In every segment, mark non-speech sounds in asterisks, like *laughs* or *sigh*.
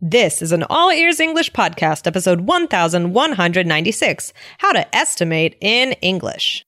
This is an All Ears English podcast, episode 1196 How to Estimate in English.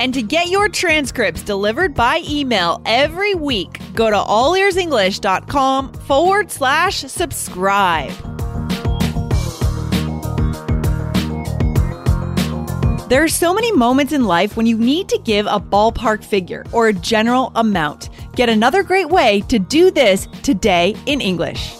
And to get your transcripts delivered by email every week, go to allearsenglish.com forward slash subscribe. There are so many moments in life when you need to give a ballpark figure or a general amount. Get another great way to do this today in English.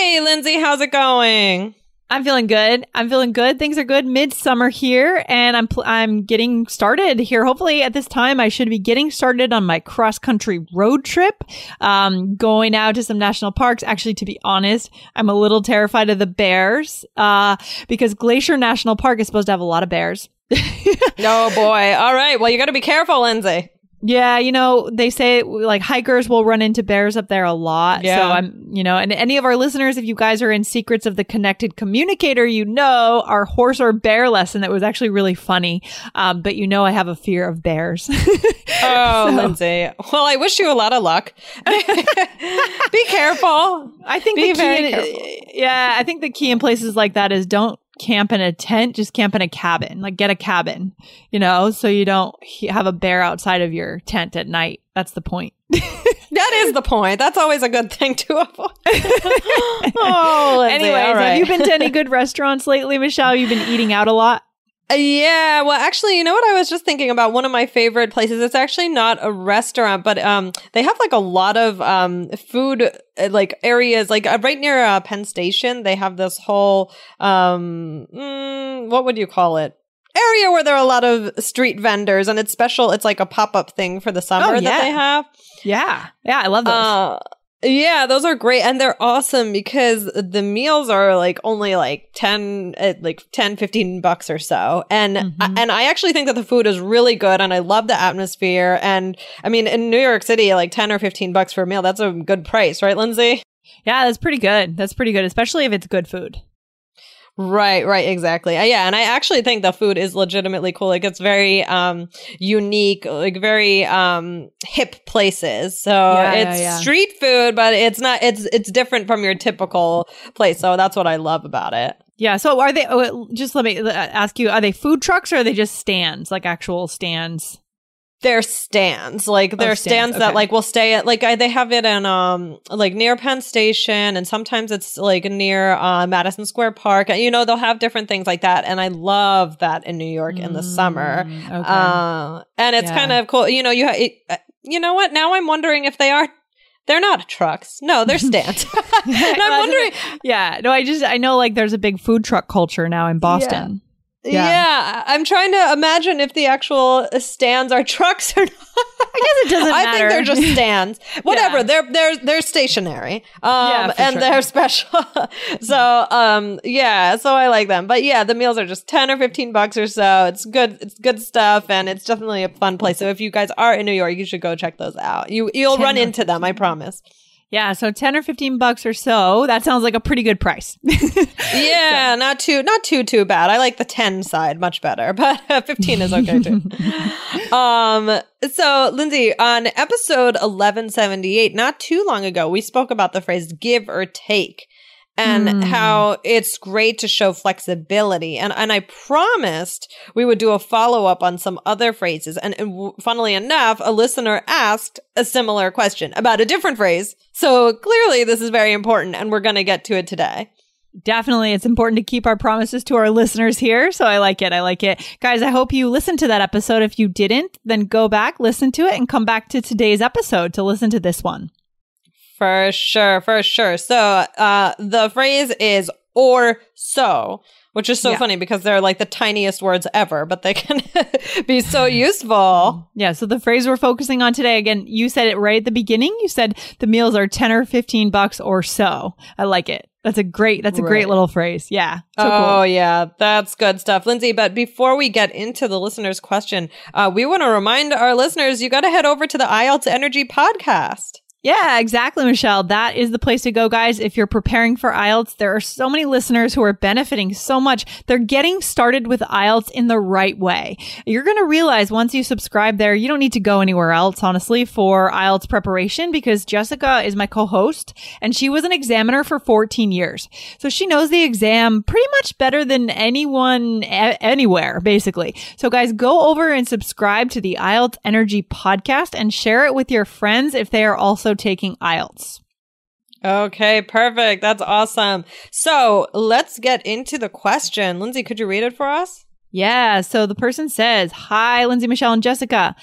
Hey, Lindsay, how's it going? I'm feeling good. I'm feeling good. Things are good. Midsummer here, and I'm pl- I'm getting started here. Hopefully, at this time, I should be getting started on my cross country road trip. Um, going out to some national parks. Actually, to be honest, I'm a little terrified of the bears. Uh, because Glacier National Park is supposed to have a lot of bears. *laughs* oh boy. All right. Well, you got to be careful, Lindsay. Yeah, you know, they say like hikers will run into bears up there a lot. Yeah. So I'm, you know, and any of our listeners, if you guys are in Secrets of the Connected Communicator, you know our horse or bear lesson that was actually really funny. Um, but you know, I have a fear of bears. *laughs* oh, so. Lindsay. Well, I wish you a lot of luck. *laughs* Be careful. I think Be the key, in, yeah, I think the key in places like that is don't camp in a tent, just camp in a cabin. Like get a cabin, you know, so you don't have a bear outside of your tent at night. That's the point. *laughs* that is the point. That's always a good thing to avoid. *laughs* oh, anyways, right. have you been to any good restaurants lately, Michelle? You've been eating out a lot. Yeah, well, actually, you know what? I was just thinking about one of my favorite places. It's actually not a restaurant, but um, they have like a lot of um food uh, like areas, like uh, right near uh, Penn Station. They have this whole um, mm, what would you call it? Area where there are a lot of street vendors, and it's special. It's like a pop up thing for the summer oh, yeah. that they have. Yeah, yeah, I love those. Uh, yeah, those are great and they're awesome because the meals are like only like 10 uh, like 10 15 bucks or so. And mm-hmm. and I actually think that the food is really good and I love the atmosphere and I mean in New York City like 10 or 15 bucks for a meal, that's a good price, right Lindsay? Yeah, that's pretty good. That's pretty good, especially if it's good food. Right, right, exactly. Uh, yeah, and I actually think the food is legitimately cool. Like it's very um unique, like very um hip places. So yeah, it's yeah, yeah. street food, but it's not it's it's different from your typical place. So that's what I love about it. Yeah. So are they oh, just let me uh, ask you, are they food trucks or are they just stands, like actual stands? They're stands like they're oh, stands, stands okay. that like will stay at like I, they have it in um like near penn station and sometimes it's like near uh, madison square park and you know they'll have different things like that and i love that in new york mm, in the summer mm, okay. uh, and it's yeah. kind of cool you know you ha- it, uh, you know what now i'm wondering if they are they're not trucks. No, they're *laughs* stands. *laughs* *laughs* and I'm wondering. Yeah. No, I just, I know like there's a big food truck culture now in Boston. Yeah. Yeah. I'm trying to imagine if the actual stands are *laughs* trucks or not. I guess it doesn't matter. *laughs* I think they're just *laughs* stands. Whatever. Yeah. They're they're they're stationary. Um yeah, and sure. they're special. so um yeah, so I like them. But yeah, the meals are just 10 or 15 bucks or so. It's good it's good stuff and it's definitely a fun place. So if you guys are in New York, you should go check those out. You you'll run into them, I promise. Yeah, so 10 or 15 bucks or so. That sounds like a pretty good price. *laughs* yeah, so. not too not too too bad. I like the 10 side much better, *laughs* but *laughs* 15 is okay too. um so Lindsay, on episode 1178, not too long ago, we spoke about the phrase give or take. And mm. how it's great to show flexibility. And, and I promised we would do a follow up on some other phrases. And, and funnily enough, a listener asked a similar question about a different phrase. So clearly this is very important and we're going to get to it today. Definitely. It's important to keep our promises to our listeners here. So I like it. I like it. Guys, I hope you listened to that episode. If you didn't, then go back, listen to it, and come back to today's episode to listen to this one. For sure. For sure. So uh, the phrase is or so, which is so yeah. funny because they're like the tiniest words ever, but they can *laughs* be so useful. Yeah. So the phrase we're focusing on today, again, you said it right at the beginning. You said the meals are 10 or 15 bucks or so. I like it. That's a great, that's a right. great little phrase. Yeah. So oh, cool. yeah. That's good stuff. Lindsay, but before we get into the listener's question, uh, we want to remind our listeners, you got to head over to the IELTS Energy podcast. Yeah, exactly, Michelle. That is the place to go, guys. If you're preparing for IELTS, there are so many listeners who are benefiting so much. They're getting started with IELTS in the right way. You're going to realize once you subscribe there, you don't need to go anywhere else, honestly, for IELTS preparation because Jessica is my co-host and she was an examiner for 14 years. So she knows the exam pretty much better than anyone a- anywhere, basically. So guys, go over and subscribe to the IELTS Energy podcast and share it with your friends if they are also also taking IELTS. Okay, perfect. That's awesome. So let's get into the question. Lindsay, could you read it for us? Yeah. So the person says, Hi, Lindsay, Michelle, and Jessica.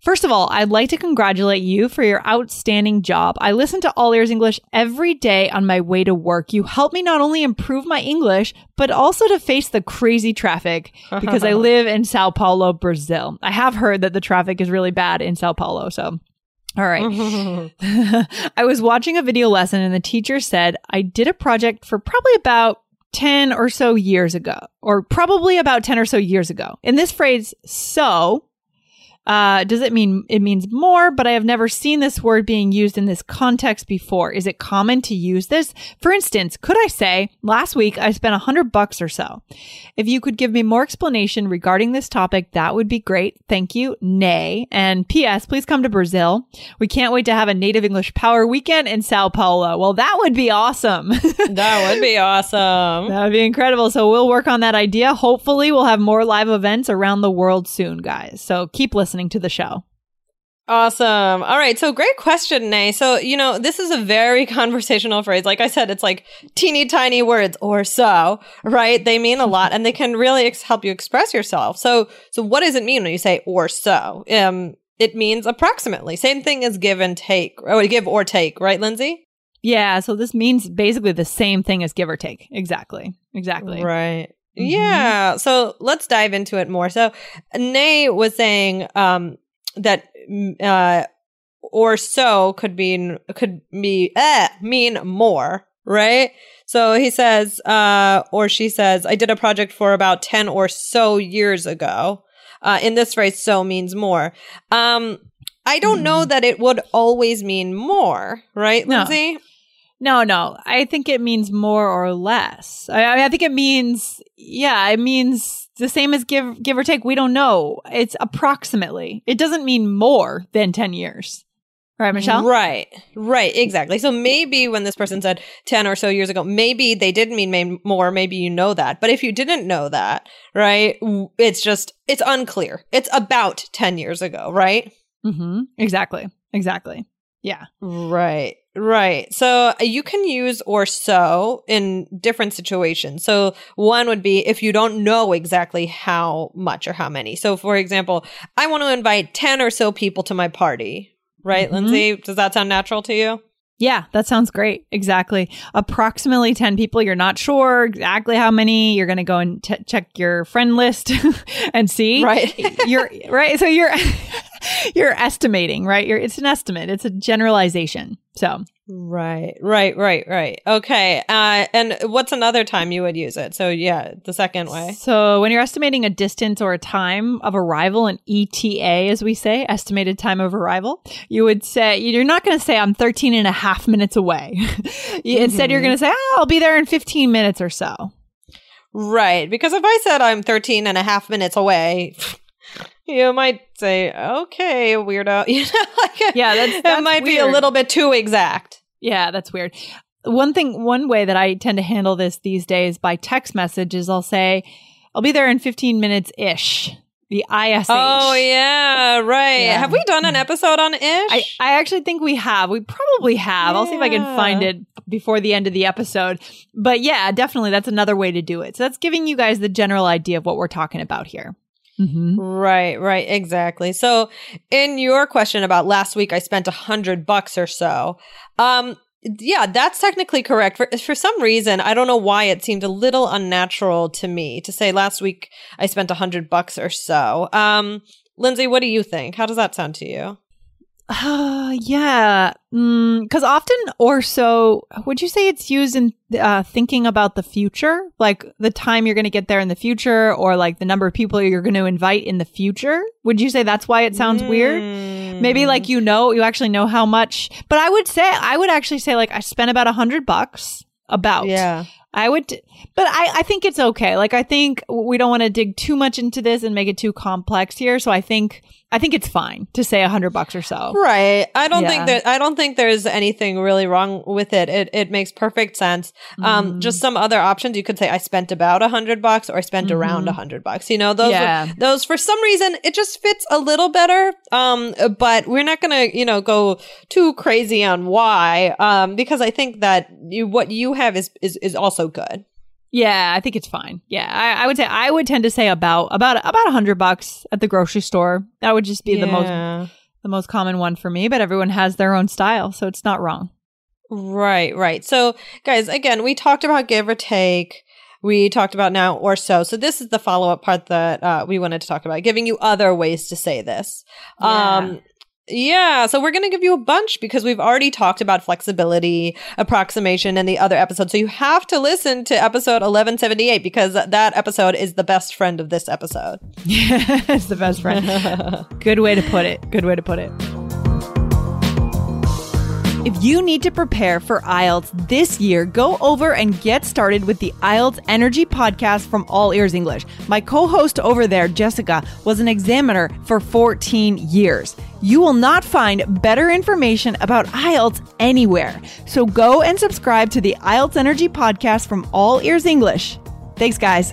First of all, I'd like to congratulate you for your outstanding job. I listen to All Ears English every day on my way to work. You help me not only improve my English, but also to face the crazy traffic because I *laughs* live in Sao Paulo, Brazil. I have heard that the traffic is really bad in Sao Paulo. So all right. *laughs* *laughs* I was watching a video lesson and the teacher said, I did a project for probably about 10 or so years ago, or probably about 10 or so years ago. In this phrase, so uh, does it mean it means more? But I have never seen this word being used in this context before. Is it common to use this? For instance, could I say last week I spent a hundred bucks or so? If you could give me more explanation regarding this topic, that would be great. Thank you. Nay. And P.S. Please come to Brazil. We can't wait to have a native English power weekend in Sao Paulo. Well, that would be awesome. *laughs* that would be awesome. That would be incredible. So we'll work on that idea. Hopefully, we'll have more live events around the world soon, guys. So keep listening listening to the show. Awesome. All right. So great question, Nay. So, you know, this is a very *laughs* conversational phrase. Like I said, it's like teeny tiny words or so, right? They mean a lot and they can really ex- help you express yourself. So, so what does it mean when you say or so? Um, it means approximately. Same thing as give and take, or give or take, right, Lindsay? Yeah. So this means basically the same thing as give or take. Exactly. Exactly. Right. Mm-hmm. Yeah. So let's dive into it more. So Nay was saying um, that mm, uh, or so could mean could be eh, mean more, right? So he says, uh, or she says, I did a project for about 10 or so years ago. Uh, in this phrase, so means more. Um, I don't mm. know that it would always mean more, right, no. Lindsay? No, no. I think it means more or less. I, I think it means, yeah, it means the same as give give or take. We don't know. It's approximately. It doesn't mean more than ten years. Right, Michelle? Right, right, exactly. So maybe when this person said 10 or so years ago, maybe they didn't mean may- more, maybe you know that. But if you didn't know that, right, it's just, it's unclear. It's about 10 years ago, right? Mm-hmm. Exactly, exactly. Yeah. Right. Right. So uh, you can use or so in different situations. So one would be if you don't know exactly how much or how many. So for example, I want to invite 10 or so people to my party. Right, mm-hmm. Lindsay? Does that sound natural to you? Yeah, that sounds great. Exactly. Approximately 10 people. You're not sure exactly how many. You're going to go and t- check your friend list *laughs* and see. Right. you're right. So you're *laughs* *laughs* you're estimating, right? You're it's an estimate. It's a generalization. So Right, right, right, right. Okay. Uh, and what's another time you would use it? So, yeah, the second way. So, when you're estimating a distance or a time of arrival, an ETA, as we say, estimated time of arrival, you would say, you're not going to say, I'm 13 and a half minutes away. *laughs* mm-hmm. Instead, you're going to say, oh, I'll be there in 15 minutes or so. Right. Because if I said I'm 13 and a half minutes away, *laughs* you might say, okay, weirdo. *laughs* You know, like, yeah, that's, that might weird. be a little bit too exact. Yeah, that's weird. one thing, one way that I tend to handle this these days by text message is I'll say, I'll be there in 15 minutes ish. The ISH. Oh yeah, right. Yeah. Have we done an mm. episode on ish? I, I actually think we have. We probably have. Yeah. I'll see if I can find it before the end of the episode. But yeah, definitely that's another way to do it. So that's giving you guys the general idea of what we're talking about here. Mm-hmm. Right, right, exactly. So, in your question about last week, I spent a hundred bucks or so. Um, yeah, that's technically correct. For for some reason, I don't know why it seemed a little unnatural to me to say last week I spent a hundred bucks or so. Um, Lindsay, what do you think? How does that sound to you? Uh, *sighs* yeah. Because mm, often or so, would you say it's used in uh, thinking about the future? Like the time you're going to get there in the future or like the number of people you're going to invite in the future? Would you say that's why it sounds mm. weird? Maybe like you know, you actually know how much. But I would say, I would actually say like I spent about a hundred bucks about. Yeah. I would, but I, I think it's okay. Like, I think we don't want to dig too much into this and make it too complex here. So I think I think it's fine to say a hundred bucks or so. Right. I don't yeah. think that I don't think there's anything really wrong with it. It it makes perfect sense. Um, mm. Um, just some other options. You could say I spent about a hundred bucks or I spent mm-hmm. around a hundred bucks. You know, those yeah. those for some reason it just fits a little better. Um, but we're not gonna you know go too crazy on why. Um, because I think that you what you have is is is also good. Yeah, I think it's fine. Yeah, I, I, would say I would tend to say about about about a hundred bucks at the grocery store. That would just be yeah. the most the most common one for me. But everyone has their own style, so it's not wrong. Right, right. So, guys, again, we talked about give or take. We talked about now or so. So this is the follow up part that uh, we wanted to talk about, giving you other ways to say this. Yeah. Um, yeah, so we're going to give you a bunch because we've already talked about flexibility, approximation in the other episode. So you have to listen to episode 1178 because that episode is the best friend of this episode. *laughs* Yeah, it's the best friend. *laughs* Good way to put it. Good way to put it. If you need to prepare for IELTS this year, go over and get started with the IELTS Energy podcast from All Ears English. My co host over there, Jessica, was an examiner for 14 years. You will not find better information about IELTS anywhere. So go and subscribe to the IELTS Energy podcast from All Ears English. Thanks, guys.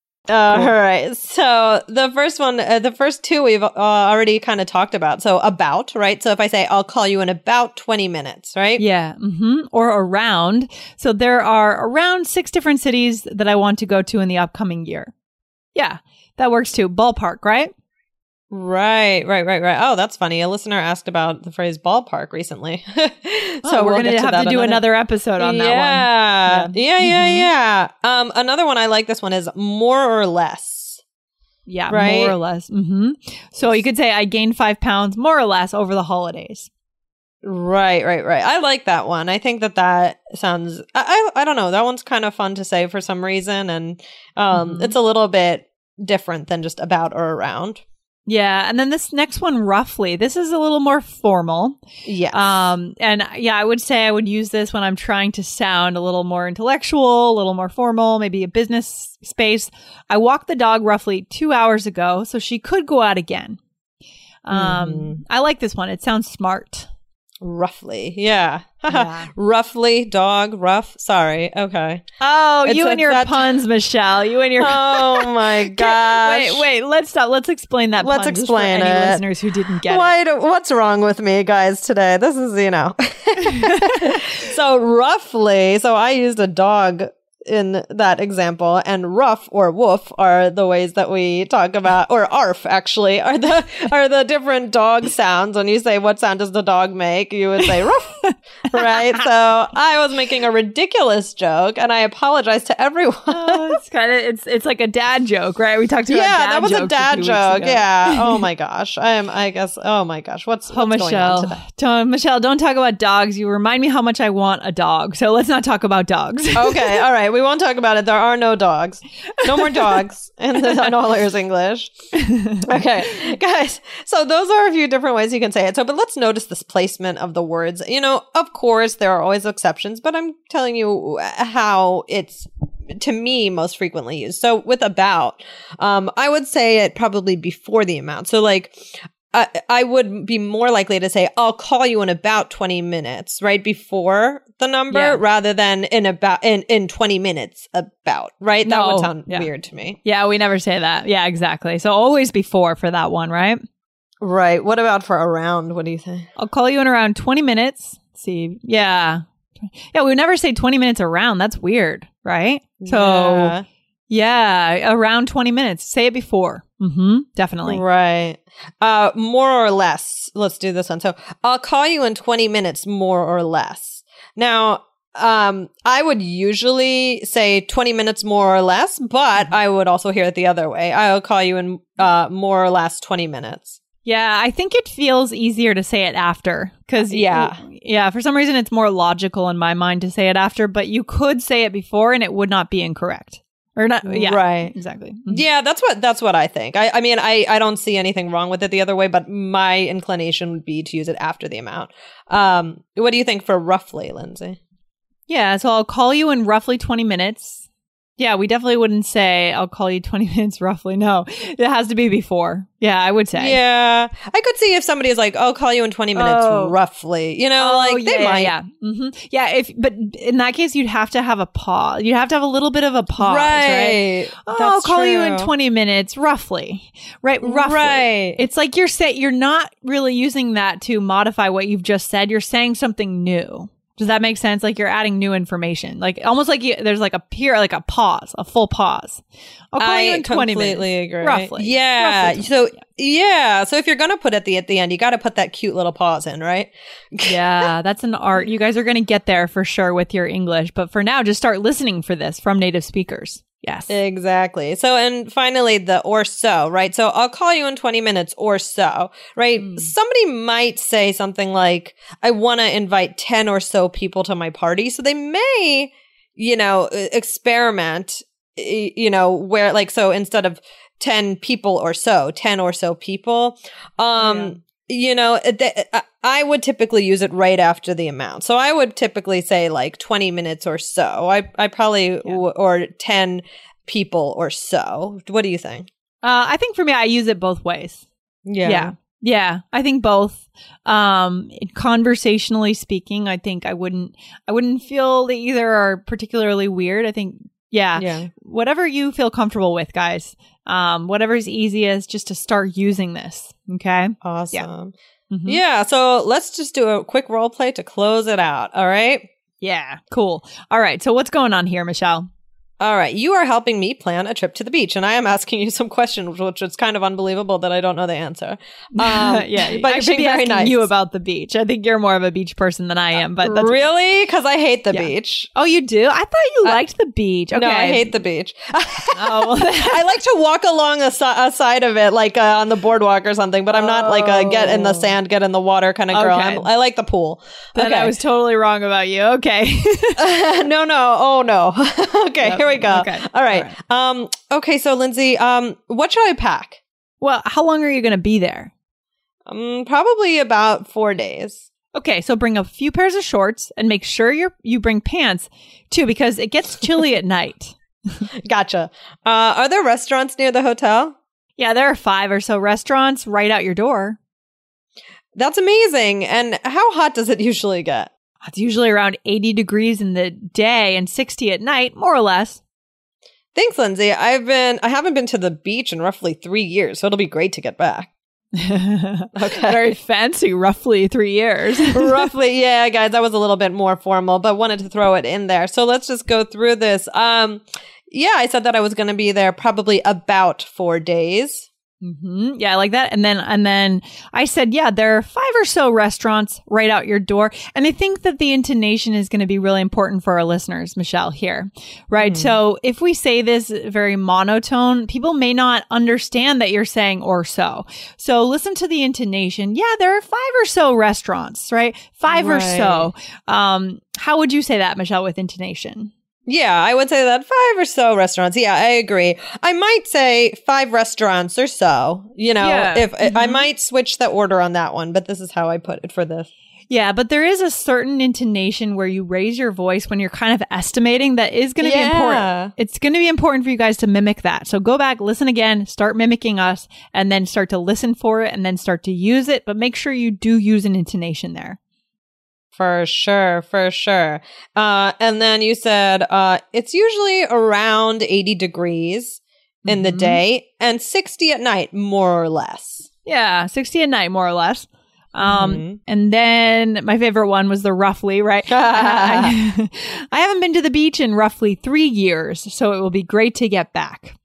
Uh, cool. All right. So the first one, uh, the first two we've uh, already kind of talked about. So about, right? So if I say I'll call you in about 20 minutes, right? Yeah. Mm-hmm. Or around. So there are around six different cities that I want to go to in the upcoming year. Yeah. That works too. Ballpark, right? Right, right, right, right. Oh, that's funny. A listener asked about the phrase ballpark recently. *laughs* so oh, we're we'll going to have to do another, episode on yeah. that one. Yeah, yeah, yeah, mm-hmm. yeah. Um, another one I like this one is more or less. Yeah, right? more or less. Mm-hmm. So you could say I gained five pounds more or less over the holidays. Right, right, right. I like that one. I think that that sounds. I I, I don't know. That one's kind of fun to say for some reason, and um, mm-hmm. it's a little bit different than just about or around. Yeah, and then this next one, roughly, this is a little more formal. Yeah. Um, and yeah, I would say I would use this when I'm trying to sound a little more intellectual, a little more formal, maybe a business space. I walked the dog roughly two hours ago, so she could go out again. Um, mm-hmm. I like this one. It sounds smart. Roughly. Yeah. *laughs* yeah. Roughly, dog, rough. Sorry. Okay. Oh, it's you and your puns, Michelle. You and your. *laughs* Oh *laughs* my gosh. wait, wait. Let's stop. Let's explain that. Let's explain it. Any listeners who didn't get Why it. Do, what's wrong with me, guys? Today, this is you know. so roughly, so I used a dog in that example, and rough or woof are the ways that we talk about, or arf actually are the *laughs* are the different dog sounds. When you say what sound does the dog make, you would say *laughs* ruff, right? So I was making a ridiculous joke, and I apologize to everyone. *laughs* Oh, it's kind of it's it's like a dad joke, right? We talked about yeah, that was a dad joke. Yeah. Oh my gosh, I am. I guess. Oh my gosh, what's, oh what's Michelle? Don't, Michelle, don't talk about dogs. You remind me how much I want a dog. So let's not talk about dogs. okay, all right. We won't talk about it. There are no dogs. No more dogs *laughs* in the Ears English. Okay, guys. So those are a few different ways you can say it. So, but let's notice this placement of the words. You know, of course, there are always exceptions, but I'm telling you how it's to me most frequently used. So with about, um, I would say it probably before the amount. So like I, I would be more likely to say, I'll call you in about 20 minutes, right? Before the number yeah. rather than in about, in, in 20 minutes about, right? That would sound yeah. weird to me. Yeah. We never say that. Yeah, exactly. So always before for that one, right? Right. What about for around? What do you think? I'll call you in around 20 minutes. Let's see. Yeah. Yeah. We would never say 20 minutes around. That's weird, right? So yeah. Yeah, around 20 minutes. Say it before. Mm-hmm. Definitely. Right. Uh, more or less. Let's do this one. So I'll call you in 20 minutes, more or less. Now, um, I would usually say 20 minutes more or less, but I would also hear it the other way. I'll call you in uh, more or less 20 minutes. Yeah, I think it feels easier to say it after because yeah, yeah. For some reason, it's more logical in my mind to say it after, but you could say it before and it would not be incorrect or not yeah right. exactly. Mm-hmm. yeah that's what that's what i think. I, I mean i i don't see anything wrong with it the other way but my inclination would be to use it after the amount. Um what do you think for roughly lindsay? Yeah so i'll call you in roughly 20 minutes yeah, we definitely wouldn't say I'll call you 20 *laughs* minutes roughly. No, it has to be before. Yeah, I would say. Yeah. I could see if somebody is like, I'll call you in 20 minutes oh. roughly. You know, oh, like yeah, they might. Yeah. Mm-hmm. Yeah. If, but in that case, you'd have to have a pause. You'd have to have a little bit of a pause. Right. right? Oh, I'll call true. you in 20 minutes roughly. Right. Roughly. Right. It's like you're saying, you're not really using that to modify what you've just said. You're saying something new. Does that make sense? Like you're adding new information, like almost like you, there's like a peer, like a pause, a full pause. I'll call I you in 20 completely minutes, agree. Roughly. Yeah. Roughly so yeah. So if you're gonna put it the at the end, you got to put that cute little pause in, right? *laughs* yeah, that's an art. You guys are gonna get there for sure with your English, but for now, just start listening for this from native speakers. Yes. Exactly. So, and finally, the or so, right? So, I'll call you in 20 minutes or so, right? Mm. Somebody might say something like, I want to invite 10 or so people to my party. So, they may, you know, experiment, you know, where like, so instead of 10 people or so, 10 or so people, um, yeah you know, th- I would typically use it right after the amount. So I would typically say like 20 minutes or so. I, I probably, yeah. w- or 10 people or so. What do you think? Uh, I think for me, I use it both ways. Yeah. Yeah. Yeah, I think both. Um, conversationally speaking, I think I wouldn't, I wouldn't feel that either are particularly weird. I think, yeah, yeah, whatever you feel comfortable with, guys. Um, whatever's easiest, just to start using this. Okay. Awesome. Yeah. Mm-hmm. Yeah. So let's just do a quick role play to close it out. All right. Yeah. Cool. All right. So what's going on here, Michelle? All right, you are helping me plan a trip to the beach, and I am asking you some questions, which is kind of unbelievable that I don't know the answer. *laughs* Um, yeah, but I should be asking nice. you about the beach. I think you're more of a beach person than I am, but really, because I hate the yeah. beach. Oh, you do? I thought you uh, liked the beach. Okay, no, I hate the beach. *laughs* oh, I like to walk along a, a side of it, like uh, on the boardwalk or something, but I'm not like a get in the oh. sand, get in the water kind of girl. Okay. i like the pool. Then okay. I was totally wrong about you. Okay. *laughs* no, no, oh no. okay, yep. here we go. Okay. All right. All right. Um, okay. So Lindsay, um, what should I pack? Well, how long are you going to be there? Um, probably about four days. Okay, so bring a few pairs of shorts and make sure you you bring pants too because it gets chilly at night. *laughs* gotcha. Uh, are there restaurants near the hotel? Yeah, there are five or so restaurants right out your door. That's amazing. And how hot does it *laughs* usually get? It's usually around 80 degrees in the day and 60 at night, more or less. Thanks, Lindsay. I've been I haven't been to the beach in roughly three years, so it'll be great to get back. *laughs* okay. Very fancy, roughly three years. *laughs* *laughs* roughly, yeah, guys, that was a little bit more formal, but wanted to throw it in there. So let's just go through this. Um, yeah, I said that I was going to be there probably about four days. Mm-hmm. Yeah, I like that. And then, and then I said, yeah, there are five or so restaurants right out your door. And I think that the intonation is going to be really important for our listeners, Michelle, here, right? Mm. So if we say this very monotone, people may not understand that you're saying or so. So listen to the intonation. Yeah, there are five or so restaurants, right? Five right. or so. Um, how would you say that, Michelle, with intonation? Yeah, I would say that five or so restaurants. Yeah, I agree. I might say five restaurants or so. You know, yeah. if mm-hmm. I might switch the order on that one, but this is how I put it for this. Yeah, but there is a certain intonation where you raise your voice when you're kind of estimating that is going to yeah. be important. It's going to be important for you guys to mimic that. So go back, listen again, start mimicking us, and then start to listen for it and then start to use it. But make sure you do use an intonation there. For sure, for sure. Uh, and then you said uh, it's usually around 80 degrees in mm-hmm. the day and 60 at night, more or less. Yeah, 60 at night, more or less. Um, mm-hmm. and then my favorite one was the roughly, right? *laughs* I, *laughs* I, haven't been to the beach in roughly three years, so it will be great to get back.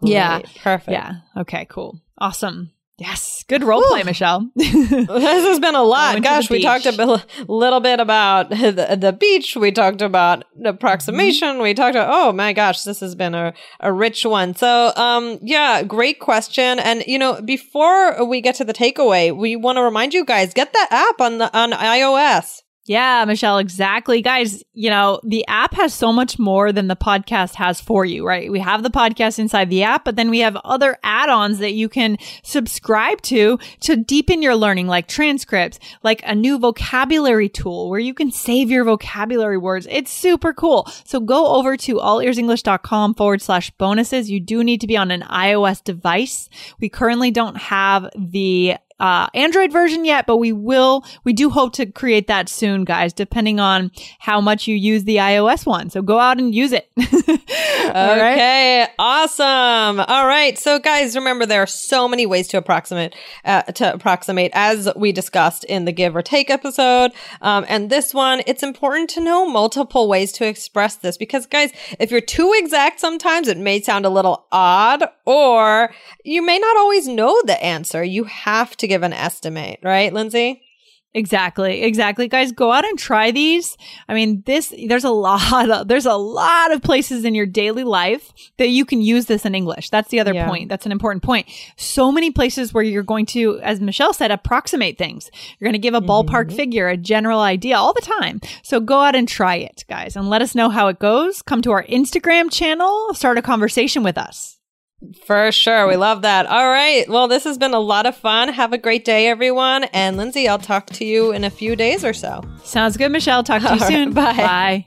Great. Yeah. Perfect. Yeah. Okay, cool. Awesome. Yes, good role play, Michelle. *laughs* this has been a lot. Gosh, we talked a little bit about *laughs* the, the beach. We talked about approximation. Mm-hmm. We talked about, oh my gosh, this has been a, a rich one. So, um, yeah, great question. And, you know, before we get to the takeaway, we want to remind you guys, get that app on the, on iOS. Yeah, Michelle, exactly. Guys, you know, the app has so much more than the podcast has for you, right? We have the podcast inside the app, but then we have other add-ons that you can subscribe to to deepen your learning, like transcripts, like a new vocabulary tool where you can save your vocabulary words. It's super cool. So go over to allearsenglish.com forward slash bonuses. You do need to be on an iOS device. We currently don't have the uh, Android version yet, but we will, we do hope to create that soon, guys, depending on how much you use the iOS one. So go out and use it. *laughs* okay. Awesome. All right. So guys, remember there are so many ways to approximate, uh, to approximate as we discussed in the give or take episode. Um, and this one, it's important to know multiple ways to express this because guys, if you're too exact, sometimes it may sound a little odd or you may not always know the answer. You have to to give an estimate, right, Lindsay? Exactly. Exactly. Guys, go out and try these. I mean, this, there's a lot of, there's a lot of places in your daily life that you can use this in English. That's the other yeah. point. That's an important point. So many places where you're going to, as Michelle said, approximate things. You're going to give a ballpark mm-hmm. figure, a general idea all the time. So go out and try it, guys, and let us know how it goes. Come to our Instagram channel, start a conversation with us. For sure. We love that. All right. Well, this has been a lot of fun. Have a great day, everyone. And Lindsay, I'll talk to you in a few days or so. Sounds good, Michelle. Talk to you *laughs* All soon. Right, bye. Bye.